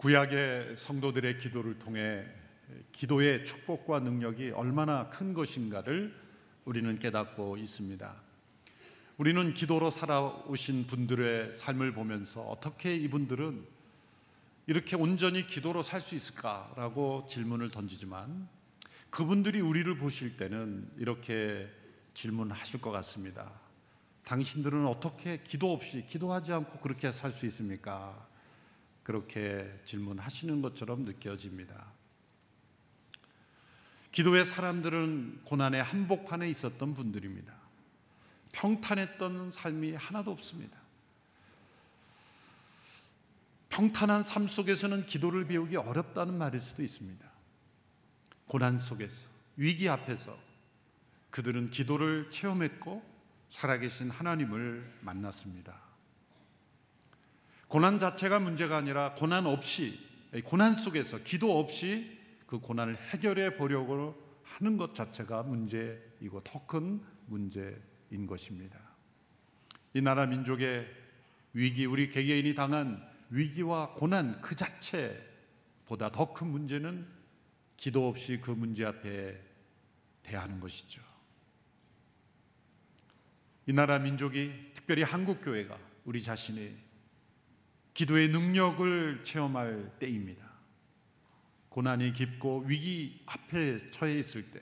구약의 성도들의 기도를 통해 기도의 축복과 능력이 얼마나 큰 것인가를 우리는 깨닫고 있습니다. 우리는 기도로 살아오신 분들의 삶을 보면서 어떻게 이분들은 이렇게 온전히 기도로 살 수 있을까라고 질문을 던지지만 그분들이 우리를 보실 때는 이렇게 질문하실 것 같습니다. 당신들은 어떻게 기도 없이 기도하지 않고 그렇게 살 수 있습니까? 그렇게 질문하시는 것처럼 느껴집니다. 기도의 사람들은 고난의 한복판에 있었던 분들입니다. 평탄했던 삶이 하나도 없습니다. 평탄한 삶 속에서는 기도를 배우기 어렵다는 말일 수도 있습니다. 고난 속에서, 위기 앞에서 그들은 기도를 체험했고 살아계신 하나님을 만났습니다. 고난 자체가 문제가 아니라 고난 없이, 고난 속에서 기도 없이 그 고난을 해결해 보려고 하는 것 자체가 문제이고 더 큰 문제인 것입니다. 이 나라 민족의 위기, 우리 개개인이 당한 위기와 고난 그 자체보다 더 큰 문제는 기도 없이 그 문제 앞에 대하는 것이죠. 이 나라 민족이 특별히 한국 교회가 우리 자신의 기도의 능력을 체험할 때입니다. 고난이 깊고 위기 앞에 처해 있을 때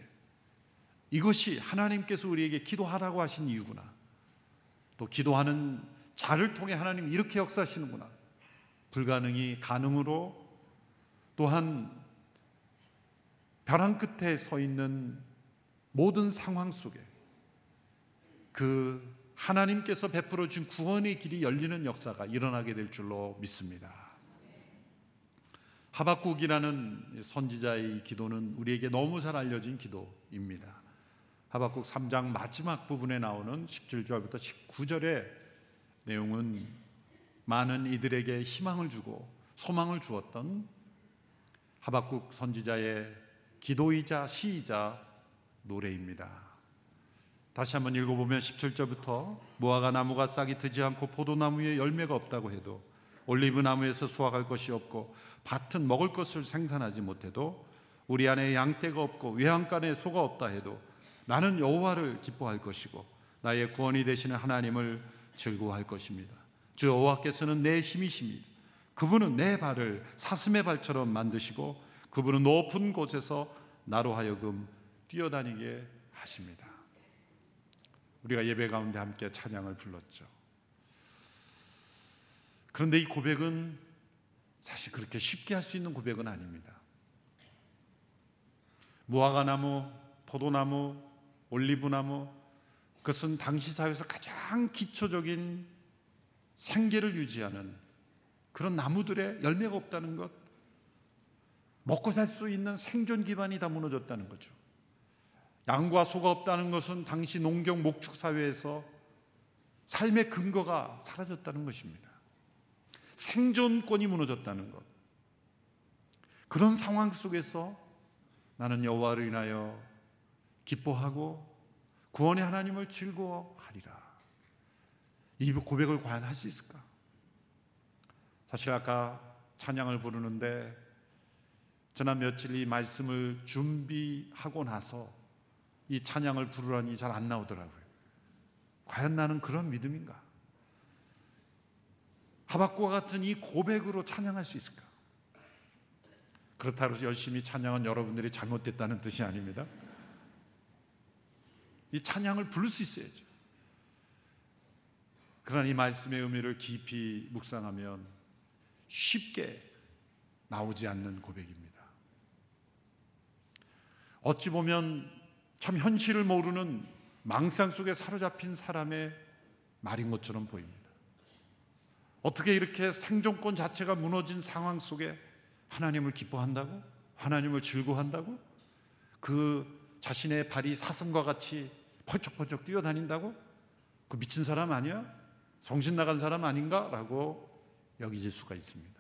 이것이 하나님께서 우리에게 기도하라고 하신 이유구나. 또 기도하는 자를 통해 하나님 이렇게 역사하시는구나. 불가능이 가능으로 또한 벼랑 끝에 서 있는 모든 상황 속에 그 하나님께서 베풀어 준 구원의 길이 열리는 역사가 일어나게 될 줄로 믿습니다. 하박국이라는 선지자의 기도는 우리에게 너무 잘 알려진 기도입니다. 하박국 3장 마지막 부분에 나오는 17절부터 19절의 내용은 많은 이들에게 희망을 주고 소망을 주었던 하박국 선지자의 기도이자 시이자 노래입니다. 다시 한번 읽어보면 17절부터 무화과 나무가 싹이 트지 않고 포도나무 에 열매가 없다고 해도 올리브 나무에서 수확할 것이 없고 밭은 먹을 것을 생산하지 못해도 우리 안에 양떼가 없고 외양간에 소가 없다 해도 나는 여호와를 기뻐할 것이고 나의 구원이 되시는 하나님을 즐거워할 것입니다. 주 여호와께서는 내 힘이십니다. 그분은 내 발을 사슴의 발처럼 만드시고 그분은 높은 곳에서 나로 하여금 뛰어다니게 하십니다. 우리가 예배 가운데 함께 찬양을 불렀죠. 그런데 이 고백은 사실 그렇게 쉽게 할 수 있는 고백은 아닙니다. 무화과 나무, 포도나무, 올리브나무 그것은 당시 사회에서 가장 기초적인 생계를 유지하는 그런 나무들의 열매가 없다는 것, 먹고 살 수 있는 생존 기반이 다 무너졌다는 거죠. 양과 소가 없다는 것은 당시 농경 목축 사회에서 삶의 근거가 사라졌다는 것입니다. 생존권이 무너졌다는 것. 그런 상황 속에서 나는 여호와를 인하여 기뻐하고 구원의 하나님을 즐거워하리라. 이 고백을 과연 할 수 있을까? 사실 아까 찬양을 부르는데 지난 며칠 이 말씀을 준비하고 나서 이 찬양을 부르라니 잘 안 나오더라고요. 과연 나는 그런 믿음인가? 하박과 같은 이 고백으로 찬양할 수 있을까? 그렇다고 해서 열심히 찬양한 여러분들이 잘못됐다는 뜻이 아닙니다. 이 찬양을 부를 수 있어야죠. 그러나 이 말씀의 의미를 깊이 묵상하면 쉽게 나오지 않는 고백입니다. 어찌 보면 참 현실을 모르는 망상 속에 사로잡힌 사람의 말인 것처럼 보입니다. 어떻게 이렇게 생존권 자체가 무너진 상황 속에 하나님을 기뻐한다고? 하나님을 즐거워한다고? 그 자신의 발이 사슴과 같이 펄쩍펄쩍 뛰어다닌다고? 그 미친 사람 아니야? 정신 나간 사람 아닌가? 라고 여기질 수가 있습니다.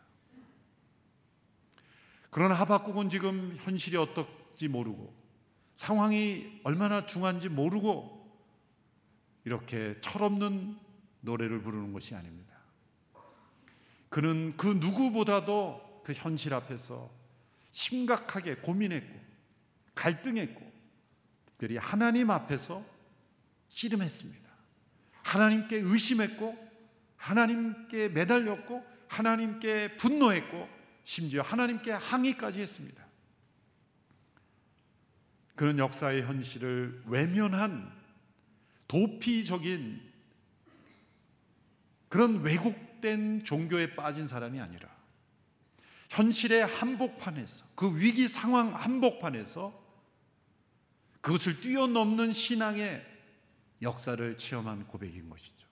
그러나 하박국은 지금 현실이 어떨지 모르고 상황이 얼마나 중한지 모르고 이렇게 철없는 노래를 부르는 것이 아닙니다. 그는 그 누구보다도 그 현실 앞에서 심각하게 고민했고 갈등했고 특별히 하나님 앞에서 씨름했습니다. 하나님께 의심했고 하나님께 매달렸고 하나님께 분노했고 심지어 하나님께 항의까지 했습니다. 그런 역사의 현실을 외면한 도피적인 그런 왜곡된 종교에 빠진 사람이 아니라 현실의 한복판에서 그 위기 상황 한복판에서 그것을 뛰어넘는 신앙의 역사를 체험한 고백인 것이죠.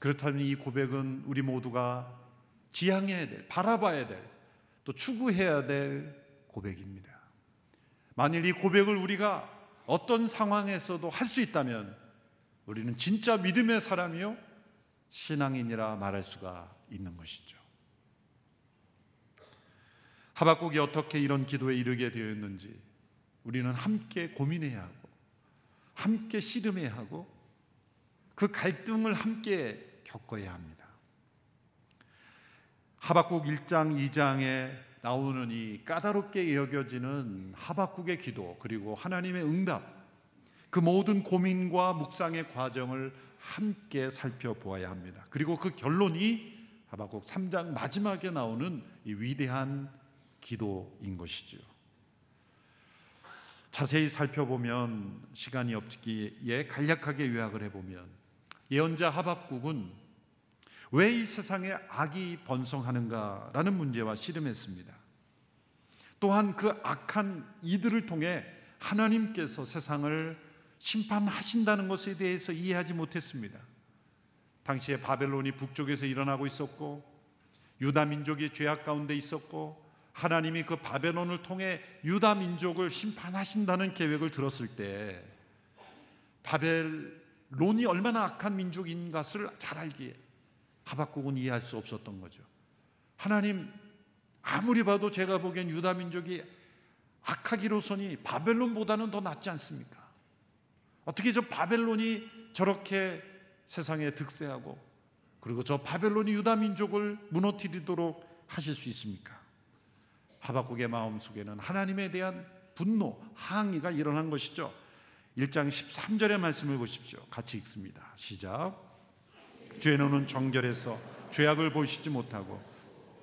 그렇다면 이 고백은 우리 모두가 지향해야 될, 바라봐야 될, 또 추구해야 될 고백입니다. 만일 이 고백을 우리가 어떤 상황에서도 할 수 있다면 우리는 진짜 믿음의 사람이요 신앙인이라 말할 수가 있는 것이죠. 하박국이 어떻게 이런 기도에 이르게 되었는지 우리는 함께 고민해야 하고 함께 씨름해야 하고 그 갈등을 함께 겪어야 합니다. 하박국 1장 2장에 나오는 이 까다롭게 여겨지는 하박국의 기도 그리고 하나님의 응답 그 모든 고민과 묵상의 과정을 함께 살펴보아야 합니다. 그리고 그 결론이 하박국 3장 마지막에 나오는 이 위대한 기도인 것이죠. 자세히 살펴보면 시간이 없기에 간략하게 요약을 해보면 예언자 하박국은 왜 이 세상에 악이 번성하는가라는 문제와 씨름했습니다. 또한 그 악한 이들을 통해 하나님께서 세상을 심판하신다는 것에 대해서 이해하지 못했습니다. 당시에 바벨론이 북쪽에서 일어나고 있었고 유다 민족이 죄악 가운데 있었고 하나님이 그 바벨론을 통해 유다 민족을 심판하신다는 계획을 들었을 때 바벨론이 얼마나 악한 민족인 것을 잘 알기에 하박국은 이해할 수 없었던 거죠. 하나님 아무리 봐도 제가 보기엔 유다 민족이 악하기로서니 바벨론보다는 더 낫지 않습니까? 어떻게 저 바벨론이 저렇게 세상에 득세하고 그리고 저 바벨론이 유다 민족을 무너뜨리도록 하실 수 있습니까? 하박국의 마음속에는 하나님에 대한 분노, 항의가 일어난 것이죠. 1장 13절의 말씀을 보십시오. 같이 읽습니다. 시작. 죄노는 정결해서 죄악을 보시지 못하고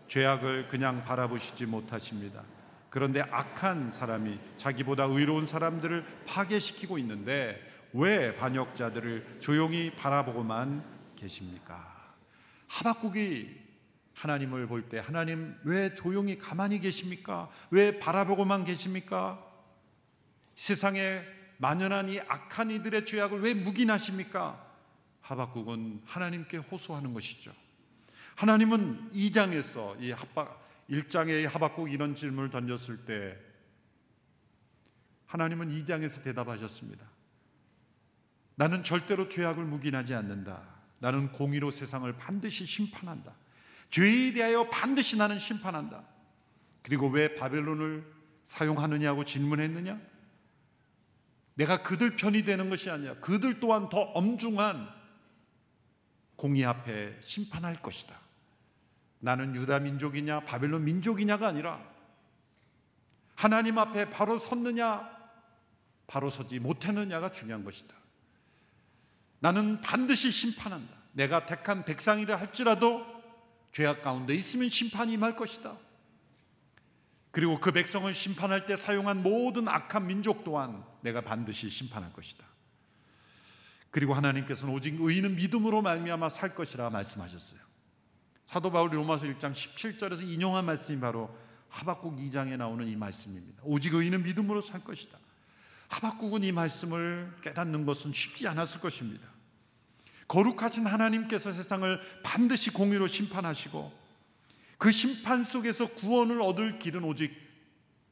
죄악을 그냥 바라보시지 못하십니다. 그런데 악한 사람이 자기보다 의로운 사람들을 파괴시키고 있는데 왜 반역자들을 조용히 바라보고만 계십니까? 하박국이 하나님을 볼 때 하나님 왜 조용히 가만히 계십니까? 왜 바라보고만 계십니까? 세상에 만연한 이 악한 이들의 죄악을 왜 묵인하십니까? 하박국은 하나님께 호소하는 것이죠. 하나님은 2장에서 이 하박 1장에 하박국 이런 질문을 던졌을 때 하나님은 2장에서 대답하셨습니다. 나는 절대로 죄악을 묵인하지 않는다. 나는 공의로 세상을 반드시 심판한다. 죄에 대하여 반드시 나는 심판한다. 그리고 왜 바벨론을 사용하느냐고 질문했느냐? 내가 그들 편이 되는 것이 아니야. 그들 또한 더 엄중한 공의 앞에 심판할 것이다. 나는 유다 민족이냐 바벨론 민족이냐가 아니라 하나님 앞에 바로 섰느냐 바로 서지 못했느냐가 중요한 것이다. 나는 반드시 심판한다. 내가 택한 백성이라 할지라도 죄악 가운데 있으면 심판이 임할 것이다. 그리고 그 백성을 심판할 때 사용한 모든 악한 민족 또한 내가 반드시 심판할 것이다. 그리고 하나님께서는 오직 의인은 믿음으로 말미암아 살 것이라 말씀하셨어요. 사도 바울이 로마서 1장 17절에서 인용한 말씀이 바로 하박국 2장에 나오는 이 말씀입니다. 오직 의인은 믿음으로 살 것이다. 하박국은 이 말씀을 깨닫는 것은 쉽지 않았을 것입니다. 거룩하신 하나님께서 세상을 반드시 공의로 심판하시고 그 심판 속에서 구원을 얻을 길은 오직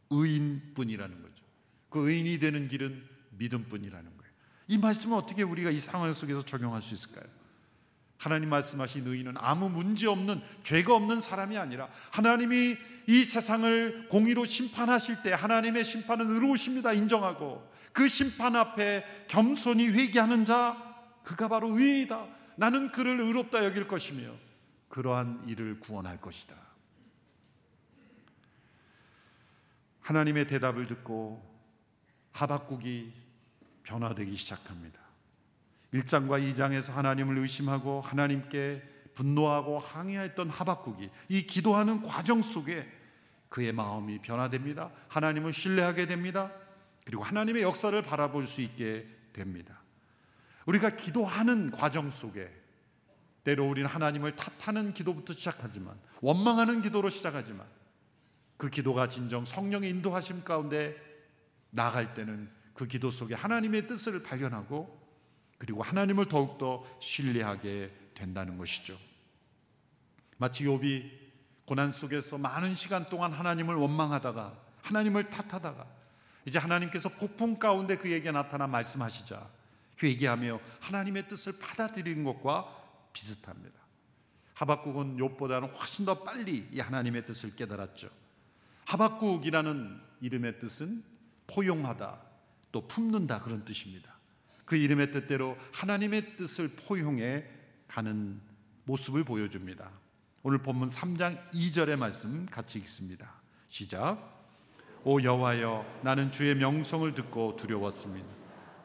의인뿐이라는 거죠. 그 의인이 되는 길은 믿음뿐이라는 거예요. 이 말씀을 어떻게 우리가 이 상황 속에서 적용할 수 있을까요? 하나님 말씀하신 의인은 아무 문제 없는 죄가 없는 사람이 아니라 하나님이 이 세상을 공의로 심판하실 때 하나님의 심판은 의로우십니다 인정하고. 그 심판 앞에 겸손히 회개하는 자 그가 바로 의인이다. 나는 그를 의롭다 여길 것이며 그러한 일을 구원할 것이다. 하나님의 대답을 듣고 하박국이 변화되기 시작합니다. 1장과 2장에서 하나님을 의심하고 하나님께 분노하고 항의했던 하박국이 이 기도하는 과정 속에 그의 마음이 변화됩니다. 하나님을 신뢰하게 됩니다. 그리고 하나님의 역사를 바라볼 수 있게 됩니다. 우리가 기도하는 과정 속에 때로 우리는 하나님을 탓하는 기도부터 시작하지만 원망하는 기도로 시작하지만 그 기도가 진정 성령의 인도하심 가운데 나갈 때는 그 기도 속에 하나님의 뜻을 발견하고 그리고 하나님을 더욱더 신뢰하게 된다는 것이죠. 마치 욥이 고난 속에서 많은 시간 동안 하나님을 원망하다가 하나님을 탓하다가 이제 하나님께서 폭풍 가운데 그에게 나타나 말씀하시자 회개하며 하나님의 뜻을 받아들이는 것과 비슷합니다. 하박국은 욥보다는 훨씬 더 빨리 이 하나님의 뜻을 깨달았죠. 하박국이라는 이름의 뜻은 포용하다, 또 품는다 그런 뜻입니다. 그 이름의 뜻대로 하나님의 뜻을 포용해 가는 모습을 보여줍니다. 오늘 본문 3장 2절의 말씀 같이 읽습니다. 시작. 오 여호와여 나는 주의 명성을 듣고 두려웠습니다.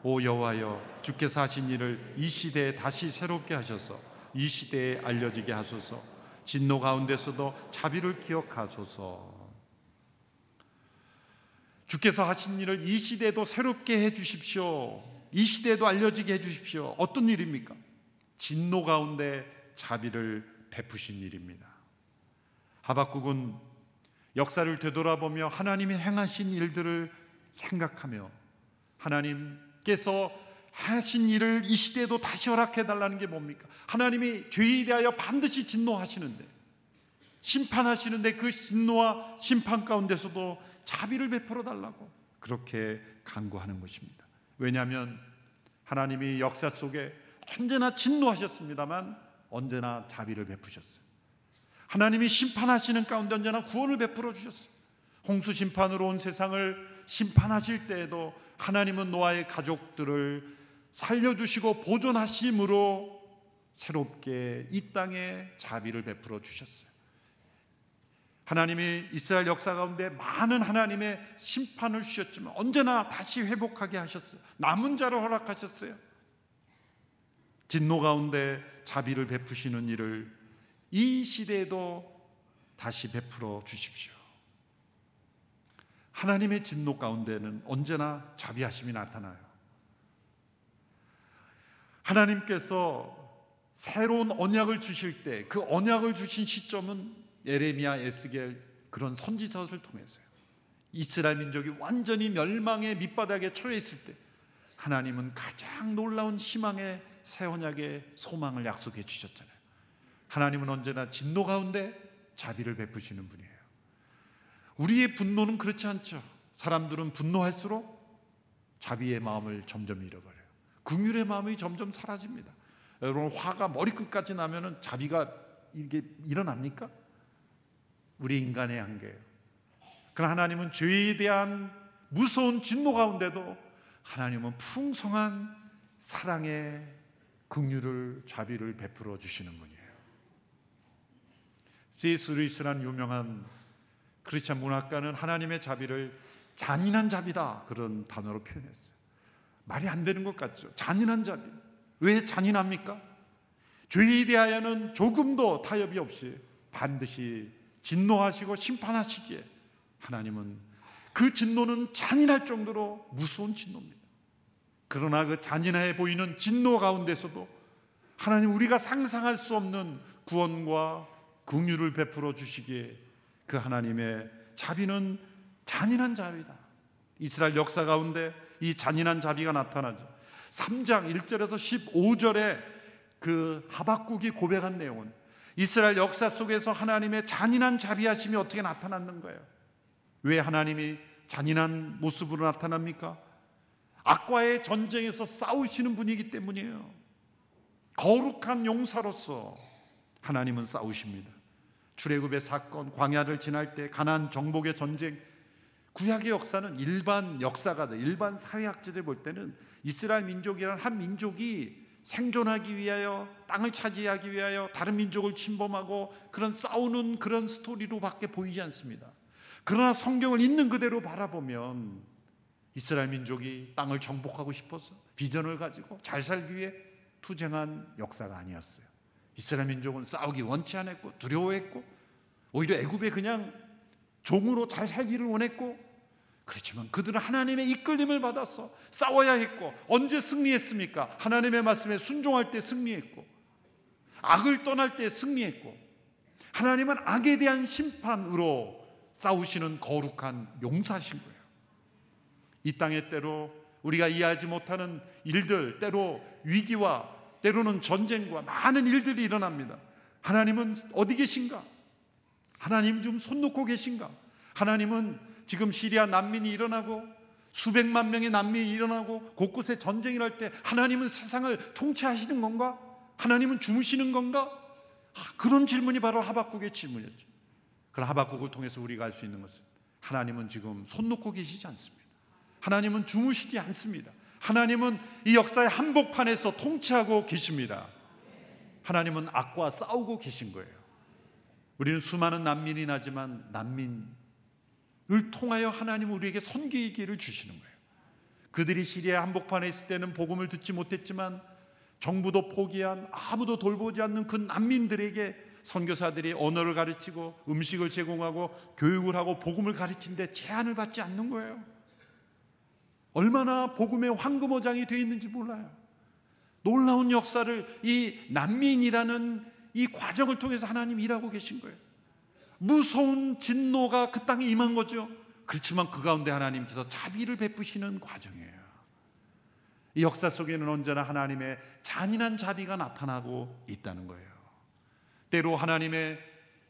오 여호와여 주께서 하신 일을 이 시대에 다시 새롭게 하셔서 이 시대에 알려지게 하소서. 진노 가운데서도 자비를 기억하소서. 주께서 하신 일을 이 시대에도 새롭게 해 주십시오. 이 시대에도 알려지게 해 주십시오. 어떤 일입니까? 진노 가운데 자비를 베푸신 일입니다. 하박국은 역사를 되돌아보며 하나님이 행하신 일들을 생각하며 하나님께서 하신 일을 이 시대에도 다시 허락해 달라는 게 뭡니까? 하나님이 죄에 대하여 반드시 진노하시는데 심판하시는데 그 진노와 심판 가운데서도 자비를 베풀어 달라고 그렇게 간구하는 것입니다. 왜냐하면 하나님이 역사 속에 언제나 진노하셨습니다만 언제나 자비를 베푸셨어요. 하나님이 심판하시는 가운데 언제나 구원을 베풀어 주셨어요. 홍수 심판으로 온 세상을 심판하실 때에도 하나님은 노아의 가족들을 살려주시고 보존하심으로 새롭게 이 땅에 자비를 베풀어 주셨어요. 하나님이 이스라엘 역사 가운데 많은 하나님의 심판을 주셨지만 언제나 다시 회복하게 하셨어요. 남은 자를 허락하셨어요. 진노 가운데 자비를 베푸시는 일을 이 시대에도 다시 베풀어 주십시오. 하나님의 진노 가운데는 언제나 자비하심이 나타나요. 하나님께서 새로운 언약을 주실 때 그 언약을 주신 시점은 예레미야, 에스겔 그런 선지서를 통해서요. 이스라엘 민족이 완전히 멸망의 밑바닥에 처해 있을 때 하나님은 가장 놀라운 희망의 새 언약의 소망을 약속해 주셨잖아요. 하나님은 언제나 진노 가운데 자비를 베푸시는 분이에요. 우리의 분노는 그렇지 않죠. 사람들은 분노할수록 자비의 마음을 점점 잃어버려요. 긍휼의 마음이 점점 사라집니다. 여러분 화가 머리끝까지 나면은 자비가 이게 일어납니까? 우리 인간의 한계예요. 그러나 하나님은 죄에 대한 무서운 진노 가운데도 하나님은 풍성한 사랑의 긍휼을 자비를 베풀어 주시는 분이에요. C.S. 루이스란 유명한 크리스천 문학가는 하나님의 자비를 잔인한 자비다 그런 단어로 표현했어요. 말이 안 되는 것 같죠. 잔인한 자비. 왜 잔인합니까? 죄에 대하여는 조금도 타협이 없이 반드시 진노하시고 심판하시기에 하나님은 그 진노는 잔인할 정도로 무서운 진노입니다. 그러나 그 잔인해 보이는 진노 가운데서도 하나님 우리가 상상할 수 없는 구원과 긍휼을 베풀어 주시기에 그 하나님의 자비는 잔인한 자비다. 이스라엘 역사 가운데 이 잔인한 자비가 나타나죠. 3장 1절에서 15절에 그 하박국이 고백한 내용은 이스라엘 역사 속에서 하나님의 잔인한 자비하심이 어떻게 나타났는 거예요? 왜 하나님이 잔인한 모습으로 나타납니까? 악과의 전쟁에서 싸우시는 분이기 때문이에요. 거룩한 용사로서 하나님은 싸우십니다. 출애굽의 사건, 광야를 지날 때 가난 정복의 전쟁, 구약의 역사는 일반 역사가들, 일반 사회학자들 볼 때는 이스라엘 민족이란 한 민족이 생존하기 위하여 땅을 차지하기 위하여 다른 민족을 침범하고 그런 싸우는 그런 스토리로밖에 보이지 않습니다. 그러나 성경을 있는 그대로 바라보면 이스라엘 민족이 땅을 정복하고 싶어서 비전을 가지고 잘 살기 위해 투쟁한 역사가 아니었어요. 이스라엘 민족은 싸우기 원치 않았고 두려워했고 오히려 애굽에 그냥 종으로 잘 살기를 원했고 그렇지만 그들은 하나님의 이끌림을 받아서 싸워야 했고 언제 승리했습니까? 하나님의 말씀에 순종할 때 승리했고 악을 떠날 때 승리했고 하나님은 악에 대한 심판으로 싸우시는 거룩한 용사신 거예요. 이 땅에 때로 우리가 이해하지 못하는 일들, 때로 위기와 때로는 전쟁과 많은 일들이 일어납니다. 하나님은 어디 계신가? 하나님 좀 손 놓고 계신가? 하나님은 지금 시리아 난민이 일어나고 수백만 명의 난민이 일어나고 곳곳에 전쟁이 날 때 하나님은 세상을 통치하시는 건가? 하나님은 주무시는 건가? 그런 질문이 바로 하박국의 질문이었죠. 그런 하박국을 통해서 우리가 알 수 있는 것은 하나님은 지금 손 놓고 계시지 않습니다. 하나님은 주무시지 않습니다. 하나님은 이 역사의 한복판에서 통치하고 계십니다. 하나님은 악과 싸우고 계신 거예요. 우리는 수많은 난민이 나지만 난민 을 통하여 하나님은 우리에게 선교의 기회를 주시는 거예요. 그들이 시리아 한복판에 있을 때는 복음을 듣지 못했지만 정부도 포기한 아무도 돌보지 않는 그 난민들에게 선교사들이 언어를 가르치고 음식을 제공하고 교육을 하고 복음을 가르치는데 제한을 받지 않는 거예요. 얼마나 복음의 황금어장이 되어 있는지 몰라요. 놀라운 역사를 이 난민이라는 이 과정을 통해서 하나님 일하고 계신 거예요. 무서운 진노가 그 땅에 임한 거죠. 그렇지만 그 가운데 하나님께서 자비를 베푸시는 과정이에요. 이 역사 속에는 언제나 하나님의 잔인한 자비가 나타나고 있다는 거예요. 때로 하나님의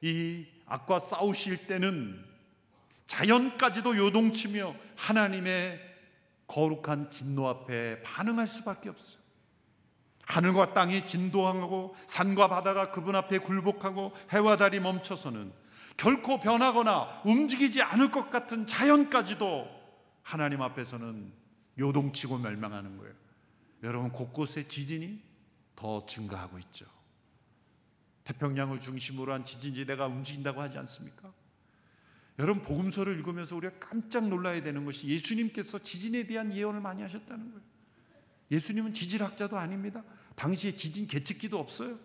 이 악과 싸우실 때는 자연까지도 요동치며 하나님의 거룩한 진노 앞에 반응할 수밖에 없어요. 하늘과 땅이 진도하고 산과 바다가 그분 앞에 굴복하고 해와 달이 멈춰서는 결코 변하거나 움직이지 않을 것 같은 자연까지도 하나님 앞에서는 요동치고 멸망하는 거예요. 여러분 곳곳에 지진이 더 증가하고 있죠. 태평양을 중심으로 한 지진지대가 움직인다고 하지 않습니까? 여러분 복음서를 읽으면서 우리가 깜짝 놀라야 되는 것이 예수님께서 지진에 대한 예언을 많이 하셨다는 거예요. 예수님은 지질학자도 아닙니다. 당시에 지진 계측기도 없어요.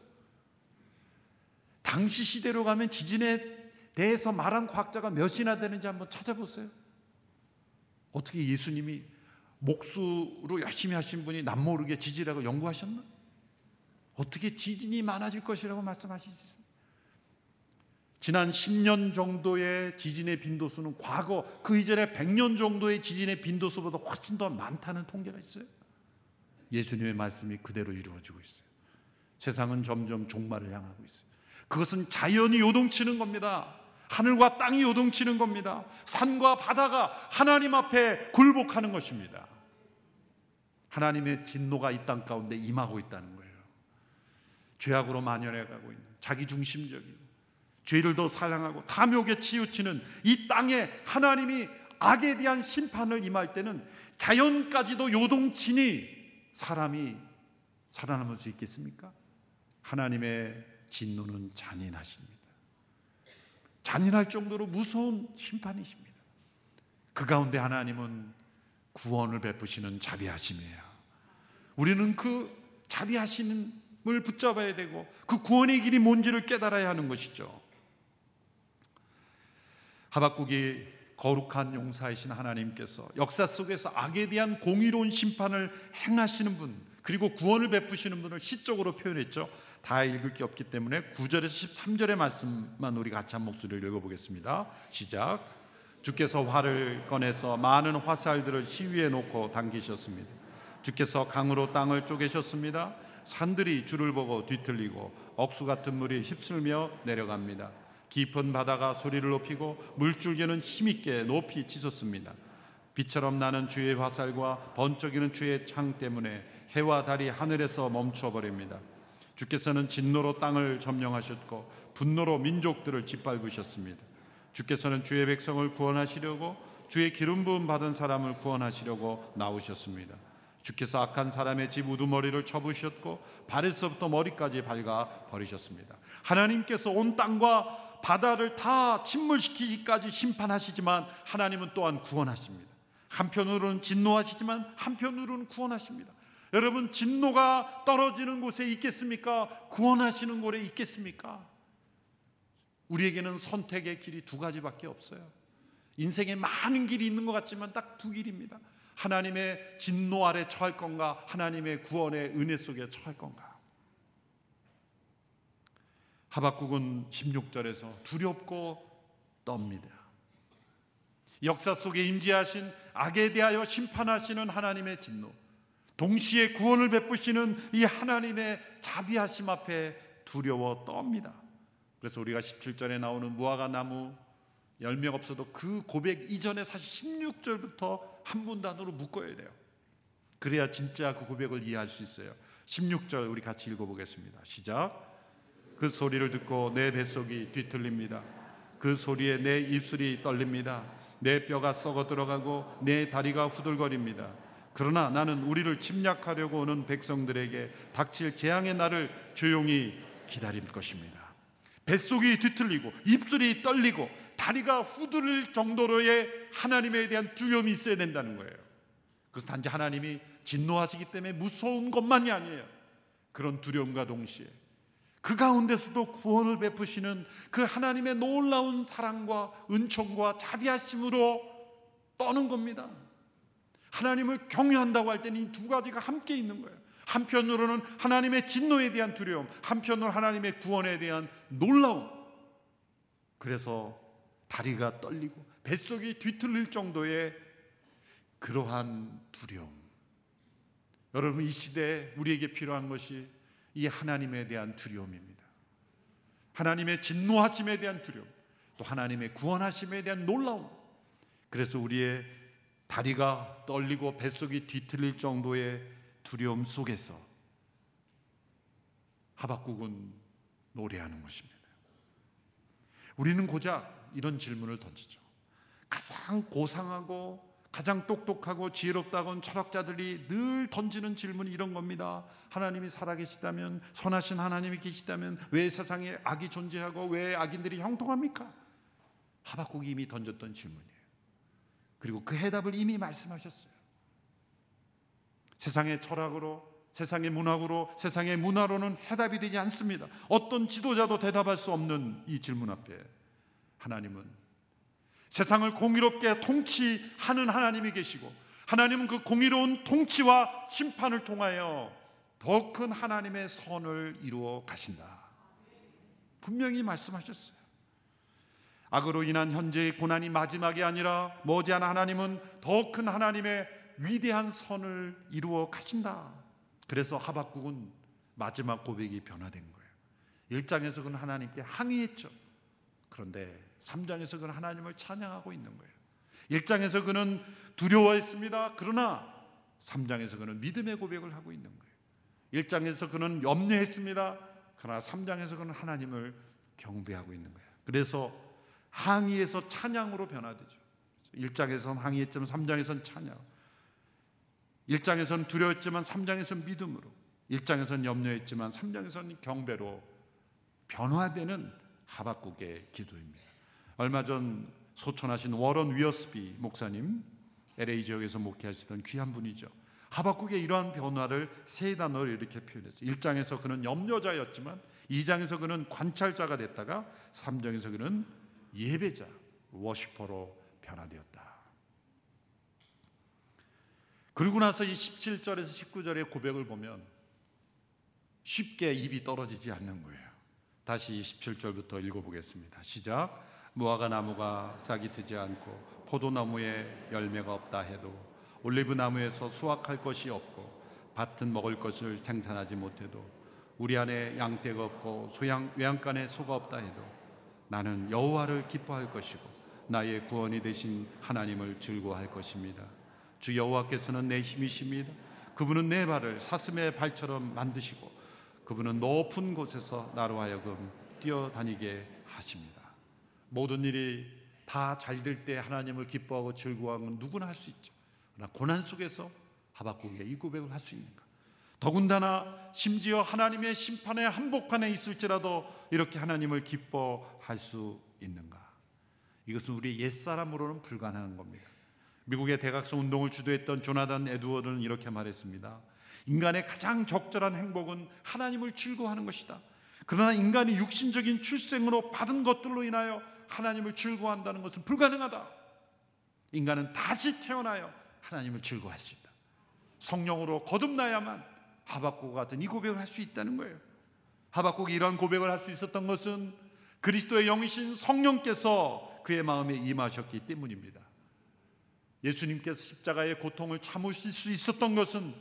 당시 시대로 가면 지진에 대해서 말한 과학자가 몇이나 되는지 한번 찾아보세요. 어떻게 예수님이 목수로 열심히 하신 분이 남모르게 지질학을 연구하셨나? 어떻게 지진이 많아질 것이라고 말씀하시습니까? 지난 10년 정도의 지진의 빈도수는 과거 그 이전에 100년 정도의 지진의 빈도수보다 훨씬 더 많다는 통계가 있어요. 예수님의 말씀이 그대로 이루어지고 있어요. 세상은 점점 종말을 향하고 있어요. 그것은 자연이 요동치는 겁니다. 하늘과 땅이 요동치는 겁니다. 산과 바다가 하나님 앞에 굴복하는 것입니다. 하나님의 진노가 이 땅 가운데 임하고 있다는 거예요. 죄악으로 만연해 가고 있는 자기 중심적이고 죄를 더 사랑하고 탐욕에 치우치는 이 땅에 하나님이 악에 대한 심판을 임할 때는 자연까지도 요동치니 사람이 살아남을 수 있겠습니까? 하나님의 진노는 잔인하십니다. 잔인할 정도로 무서운 심판이십니다. 그 가운데 하나님은 구원을 베푸시는 자비하심이에요. 우리는 그 자비하심을 붙잡아야 되고 그 구원의 길이 뭔지를 깨달아야 하는 것이죠. 하박국이 거룩한 용사이신 하나님께서 역사 속에서 악에 대한 공의로운 심판을 행하시는 분 그리고 구원을 베푸시는 분을 시적으로 표현했죠. 다 읽을 게 없기 때문에 9절에서 13절의 말씀만 우리 같이 한 목소리를 읽어보겠습니다. 시작. 주께서 활을 꺼내서 많은 화살들을 시위에 놓고 당기셨습니다. 주께서 강으로 땅을 쪼개셨습니다. 산들이 주를 보고 뒤틀리고 억수 같은 물이 휩쓸며 내려갑니다. 깊은 바다가 소리를 높이고 물줄기는 힘있게 높이 치솟습니다. 빛처럼 나는 주의 화살과 번쩍이는 주의 창 때문에 해와 달이 하늘에서 멈춰버립니다. 주께서는 진노로 땅을 점령하셨고 분노로 민족들을 짓밟으셨습니다. 주께서는 주의 백성을 구원하시려고 주의 기름 부음 받은 사람을 구원하시려고 나오셨습니다. 주께서 악한 사람의 집 우두머리를 쳐부셨고 발에서부터 머리까지 밟아 버리셨습니다. 하나님께서 온 땅과 바다를 다 침몰시키기까지 심판하시지만 하나님은 또한 구원하십니다. 한편으로는 진노하시지만 한편으로는 구원하십니다. 여러분 진노가 떨어지는 곳에 있겠습니까? 구원하시는 곳에 있겠습니까? 우리에게는 선택의 길이 두 가지밖에 없어요. 인생에 많은 길이 있는 것 같지만 딱 두 길입니다. 하나님의 진노 아래 처할 건가, 하나님의 구원의 은혜 속에 처할 건가. 하박국은 16절에서 두렵고 떱니다. 역사 속에 임재하신 악에 대하여 심판하시는 하나님의 진노, 동시에 구원을 베푸시는 이 하나님의 자비하심 앞에 두려워 떱니다. 그래서 우리가 17절에 나오는 무화과 나무 열매가 없어도 그 고백 이전에 사실 16절부터 한 문단으로 묶어야 돼요. 그래야 진짜 그 고백을 이해할 수 있어요. 16절 우리 같이 읽어보겠습니다. 시작. 그 소리를 듣고 내 뱃속이 뒤틀립니다. 그 소리에 내 입술이 떨립니다. 내 뼈가 썩어 들어가고 내 다리가 후들거립니다. 그러나 나는 우리를 침략하려고 오는 백성들에게 닥칠 재앙의 날을 조용히 기다릴 것입니다. 뱃속이 뒤틀리고 입술이 떨리고 다리가 후들릴 정도로의 하나님에 대한 두려움이 있어야 된다는 거예요. 그래서 단지 하나님이 진노하시기 때문에 무서운 것만이 아니에요. 그런 두려움과 동시에 그 가운데서도 구원을 베푸시는 그 하나님의 놀라운 사랑과 은총과 자비하심으로 떠는 겁니다. 하나님을 경외한다고 할 때는 이 두 가지가 함께 있는 거예요. 한편으로는 하나님의 진노에 대한 두려움, 한편으로 하나님의 구원에 대한 놀라움. 그래서 다리가 떨리고 뱃속이 뒤틀릴 정도의 그러한 두려움. 여러분 이 시대에 우리에게 필요한 것이 이 하나님에 대한 두려움입니다. 하나님의 진노하심에 대한 두려움, 또 하나님의 구원하심에 대한 놀라움. 그래서 우리의 다리가 떨리고 뱃속이 뒤틀릴 정도의 두려움 속에서 하박국은 노래하는 것입니다. 우리는 고작 이런 질문을 던지죠. 가장 고상하고 가장 똑똑하고 지혜롭다고 철학자들이 늘 던지는 질문이 이런 겁니다. 하나님이 살아계시다면 선하신 하나님이 계시다면 왜 세상에 악이 존재하고 왜 악인들이 형통합니까? 하박국이 이미 던졌던 질문이에요. 그리고 그 해답을 이미 말씀하셨어요. 세상의 철학으로, 세상의 문학으로, 세상의 문화로는 해답이 되지 않습니다. 어떤 지도자도 대답할 수 없는 이 질문 앞에 하나님은 세상을 공의롭게 통치하는 하나님이 계시고 하나님은 그 공의로운 통치와 심판을 통하여 더 큰 하나님의 선을 이루어 가신다. 분명히 말씀하셨어요. 악으로 인한 현재의 고난이 마지막이 아니라 머지않아 하나님은 더 큰 하나님의 위대한 선을 이루어 가신다. 그래서 하박국은 마지막 고백이 변화된 거예요. 1장에서 그는 하나님께 항의했죠. 그런데 3장에서 그는 하나님을 찬양하고 있는 거예요. 1장에서 그는 두려워했습니다. 그러나 3장에서 그는 믿음의 고백을 하고 있는 거예요. 1장에서 그는 염려했습니다. 그러나 3장에서 그는 하나님을 경배하고 있는 거예요. 그래서 항의에서 찬양으로 변화되죠. 1장에서는 항의했지만 3장에서는 찬양. 1장에서는 두려웠지만 3장에서는 믿음으로. 1장에서는 염려했지만 3장에서는 경배로 변화되는 하박국의 기도입니다. 얼마 전 소천하신 워런 위어스비 목사님 LA 지역에서 목회하시던 귀한 분이죠. 하박국의 이러한 변화를 세 단어로 이렇게 표현했어요. 1장에서 그는 염려자였지만 2장에서 그는 관찰자가 됐다가 3장에서 그는 예배자, 워시퍼로 변화되었다. 그리고 나서 이 17절에서 19절의 고백을 보면 쉽게 입이 떨어지지 않는 거예요. 다시 17절부터 읽어보겠습니다. 시작. 무화과 나무가 싹이 트지 않고 포도나무에 열매가 없다 해도 올리브 나무에서 수확할 것이 없고 밭은 먹을 것을 생산하지 못해도 우리 안에 양떼가 없고 소양 외양간에 소가 없다 해도 나는 여호와를 기뻐할 것이고 나의 구원이 되신 하나님을 즐거워할 것입니다. 주 여호와께서는 내 힘이십니다. 그분은 내 발을 사슴의 발처럼 만드시고 그분은 높은 곳에서 나로 하여금 뛰어다니게 하십니다. 모든 일이 다 잘 될 때 하나님을 기뻐하고 즐거워하는 건 누구나 할 수 있죠. 그러나 고난 속에서 하박국이 이 고백을 할 수 있는가? 더군다나 심지어 하나님의 심판의 한복판에 있을지라도 이렇게 하나님을 기뻐할 수 있는가? 이것은 우리 옛사람으로는 불가능한 겁니다. 미국의 대각성 운동을 주도했던 조나단 에드워드는 이렇게 말했습니다. 인간의 가장 적절한 행복은 하나님을 즐거워하는 것이다. 그러나 인간이 육신적인 출생으로 받은 것들로 인하여 하나님을 즐거워한다는 것은 불가능하다. 인간은 다시 태어나여 하나님을 즐거워할 수 있다. 성령으로 거듭나야만 하박국 같은 이 고백을 할 수 있다는 거예요. 하박국이 이러한 고백을 할 수 있었던 것은 그리스도의 영이신 성령께서 그의 마음에 임하셨기 때문입니다. 예수님께서 십자가의 고통을 참으실 수 있었던 것은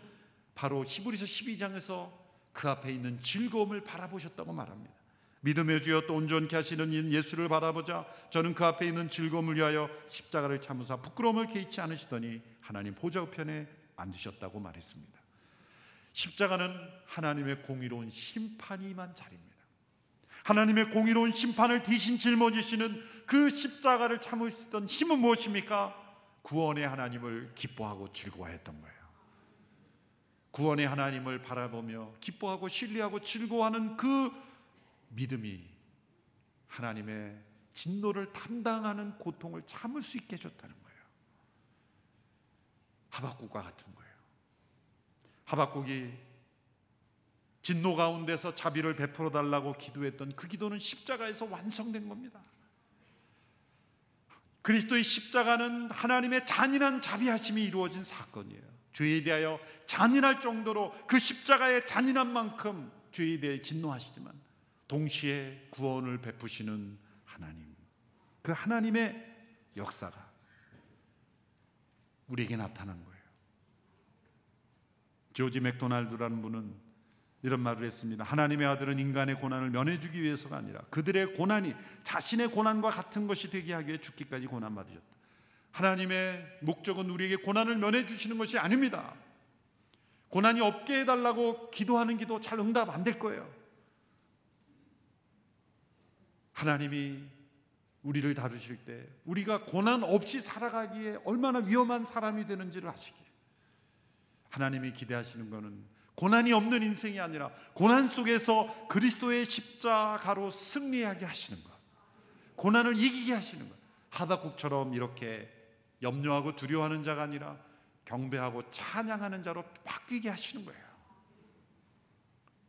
바로 히브리서 12장에서 그 앞에 있는 즐거움을 바라보셨다고 말합니다. 믿음의 주여 또 온전케 하시는 인 예수를 바라보자 저는 그 앞에 있는 즐거움을 위하여 십자가를 참으사 부끄러움을 개의치 않으시더니 하나님 보좌 우편에 앉으셨다고 말했습니다. 십자가는 하나님의 공의로운 심판이만 자리입니다. 하나님의 공의로운 심판을 대신 짊어지시는 그 십자가를 참을 수 있던 힘은 무엇입니까? 구원의 하나님을 기뻐하고 즐거워했던 거예요. 구원의 하나님을 바라보며 기뻐하고 신뢰하고 즐거워하는 그 믿음이 하나님의 진노를 담당하는 고통을 참을 수 있게 해줬다는 거예요. 하박국과 같은 거예요. 하박국이 진노 가운데서 자비를 베풀어 달라고 기도했던 그 기도는 십자가에서 완성된 겁니다. 그리스도의 십자가는 하나님의 잔인한 자비하심이 이루어진 사건이에요. 죄에 대하여 잔인할 정도로 그 십자가의 잔인한 만큼 죄에 대해 진노하시지만 동시에 구원을 베푸시는 하나님. 그 하나님의 역사가 우리에게 나타난. 조지 맥도날드라는 분은 이런 말을 했습니다. 하나님의 아들은 인간의 고난을 면해주기 위해서가 아니라 그들의 고난이 자신의 고난과 같은 것이 되게 하기 위해 죽기까지 고난받으셨다. 하나님의 목적은 우리에게 고난을 면해주시는 것이 아닙니다. 고난이 없게 해달라고 기도하는 기도 잘 응답 안 될 거예요. 하나님이 우리를 다루실 때 우리가 고난 없이 살아가기에 얼마나 위험한 사람이 되는지를 아시기에 하나님이 기대하시는 것은 고난이 없는 인생이 아니라 고난 속에서 그리스도의 십자가로 승리하게 하시는 것. 고난을 이기게 하시는 것. 하박국처럼 이렇게 염려하고 두려워하는 자가 아니라 경배하고 찬양하는 자로 바뀌게 하시는 거예요.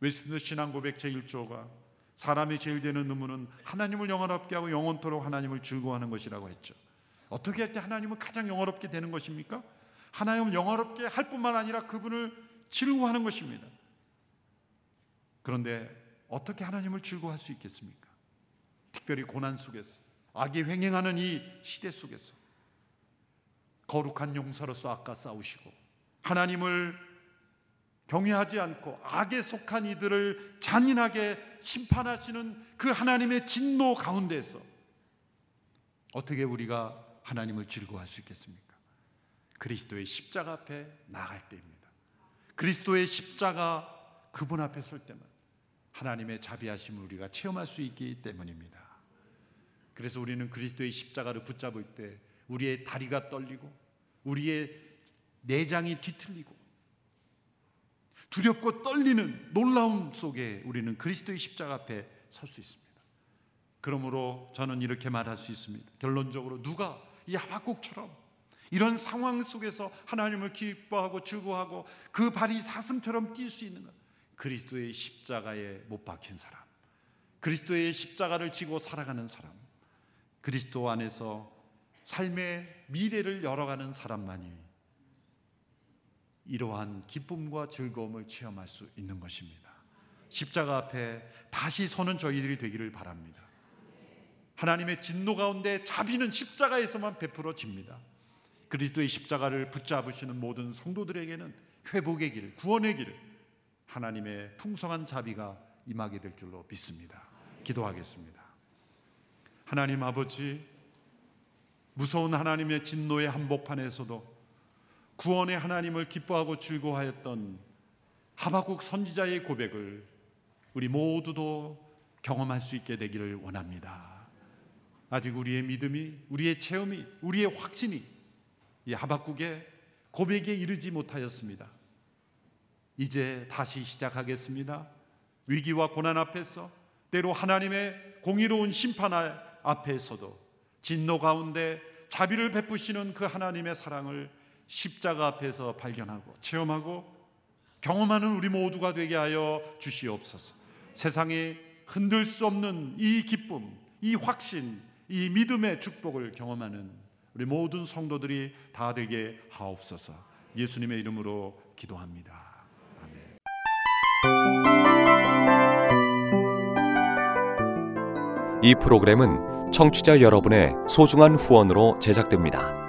웨스트 신앙 고백 제1조가 사람이 제일 되는 의무는 하나님을 영화롭게 하고 영원토록 하나님을 즐거워하는 것이라고 했죠. 어떻게 할 때 하나님은 가장 영화롭게 되는 것입니까? 하나님을 영화롭게 할 뿐만 아니라 그분을 즐거워하는 것입니다. 그런데 어떻게 하나님을 즐거워할 수 있겠습니까? 특별히 고난 속에서 악이 횡행하는 이 시대 속에서 거룩한 용사로서 아까 싸우시고 하나님을 경외하지 않고 악에 속한 이들을 잔인하게 심판하시는 그 하나님의 진노 가운데서 어떻게 우리가 하나님을 즐거워할 수 있겠습니까? 그리스도의 십자가 앞에 나갈 때입니다. 그리스도의 십자가 그분 앞에 설 때만 하나님의 자비하심을 우리가 체험할 수 있기 때문입니다. 그래서 우리는 그리스도의 십자가를 붙잡을 때 우리의 다리가 떨리고 우리의 내장이 뒤틀리고 두렵고 떨리는 놀라움 속에 우리는 그리스도의 십자가 앞에 설 수 있습니다. 그러므로 저는 이렇게 말할 수 있습니다. 결론적으로 누가 이 하박국처럼 이런 상황 속에서 하나님을 기뻐하고 즐거워하고 그 발이 사슴처럼 뛸 수 있는 것. 그리스도의 십자가에 못 박힌 사람. 그리스도의 십자가를 지고 살아가는 사람. 그리스도 안에서 삶의 미래를 열어가는 사람만이 이러한 기쁨과 즐거움을 체험할 수 있는 것입니다. 십자가 앞에 다시 서는 저희들이 되기를 바랍니다. 하나님의 진노 가운데 자비는 십자가에서만 베풀어집니다. 그리스도의 십자가를 붙잡으시는 모든 성도들에게는 회복의 길, 구원의 길, 하나님의 풍성한 자비가 임하게 될 줄로 믿습니다. 기도하겠습니다. 하나님 아버지, 무서운 하나님의 진노의 한복판에서도 구원의 하나님을 기뻐하고 즐거워하였던 하박국 선지자의 고백을 우리 모두도 경험할 수 있게 되기를 원합니다. 아직 우리의 믿음이, 우리의 체험이, 우리의 확신이 이 하박국의 고백에 이르지 못하였습니다. 이제 다시 시작하겠습니다. 위기와 고난 앞에서 때로 하나님의 공의로운 심판 앞에서도 진노 가운데 자비를 베푸시는 그 하나님의 사랑을 십자가 앞에서 발견하고 체험하고 경험하는 우리 모두가 되게 하여 주시옵소서. 세상에 흔들 수 없는 이 기쁨, 이 확신, 이 믿음의 축복을 경험하는 우리 모든 성도들이 다 되게 하옵소서. 예수님의 이름으로 기도합니다. 아멘. 이 프로그램은 청취자 여러분의 소중한 후원으로 제작됩니다.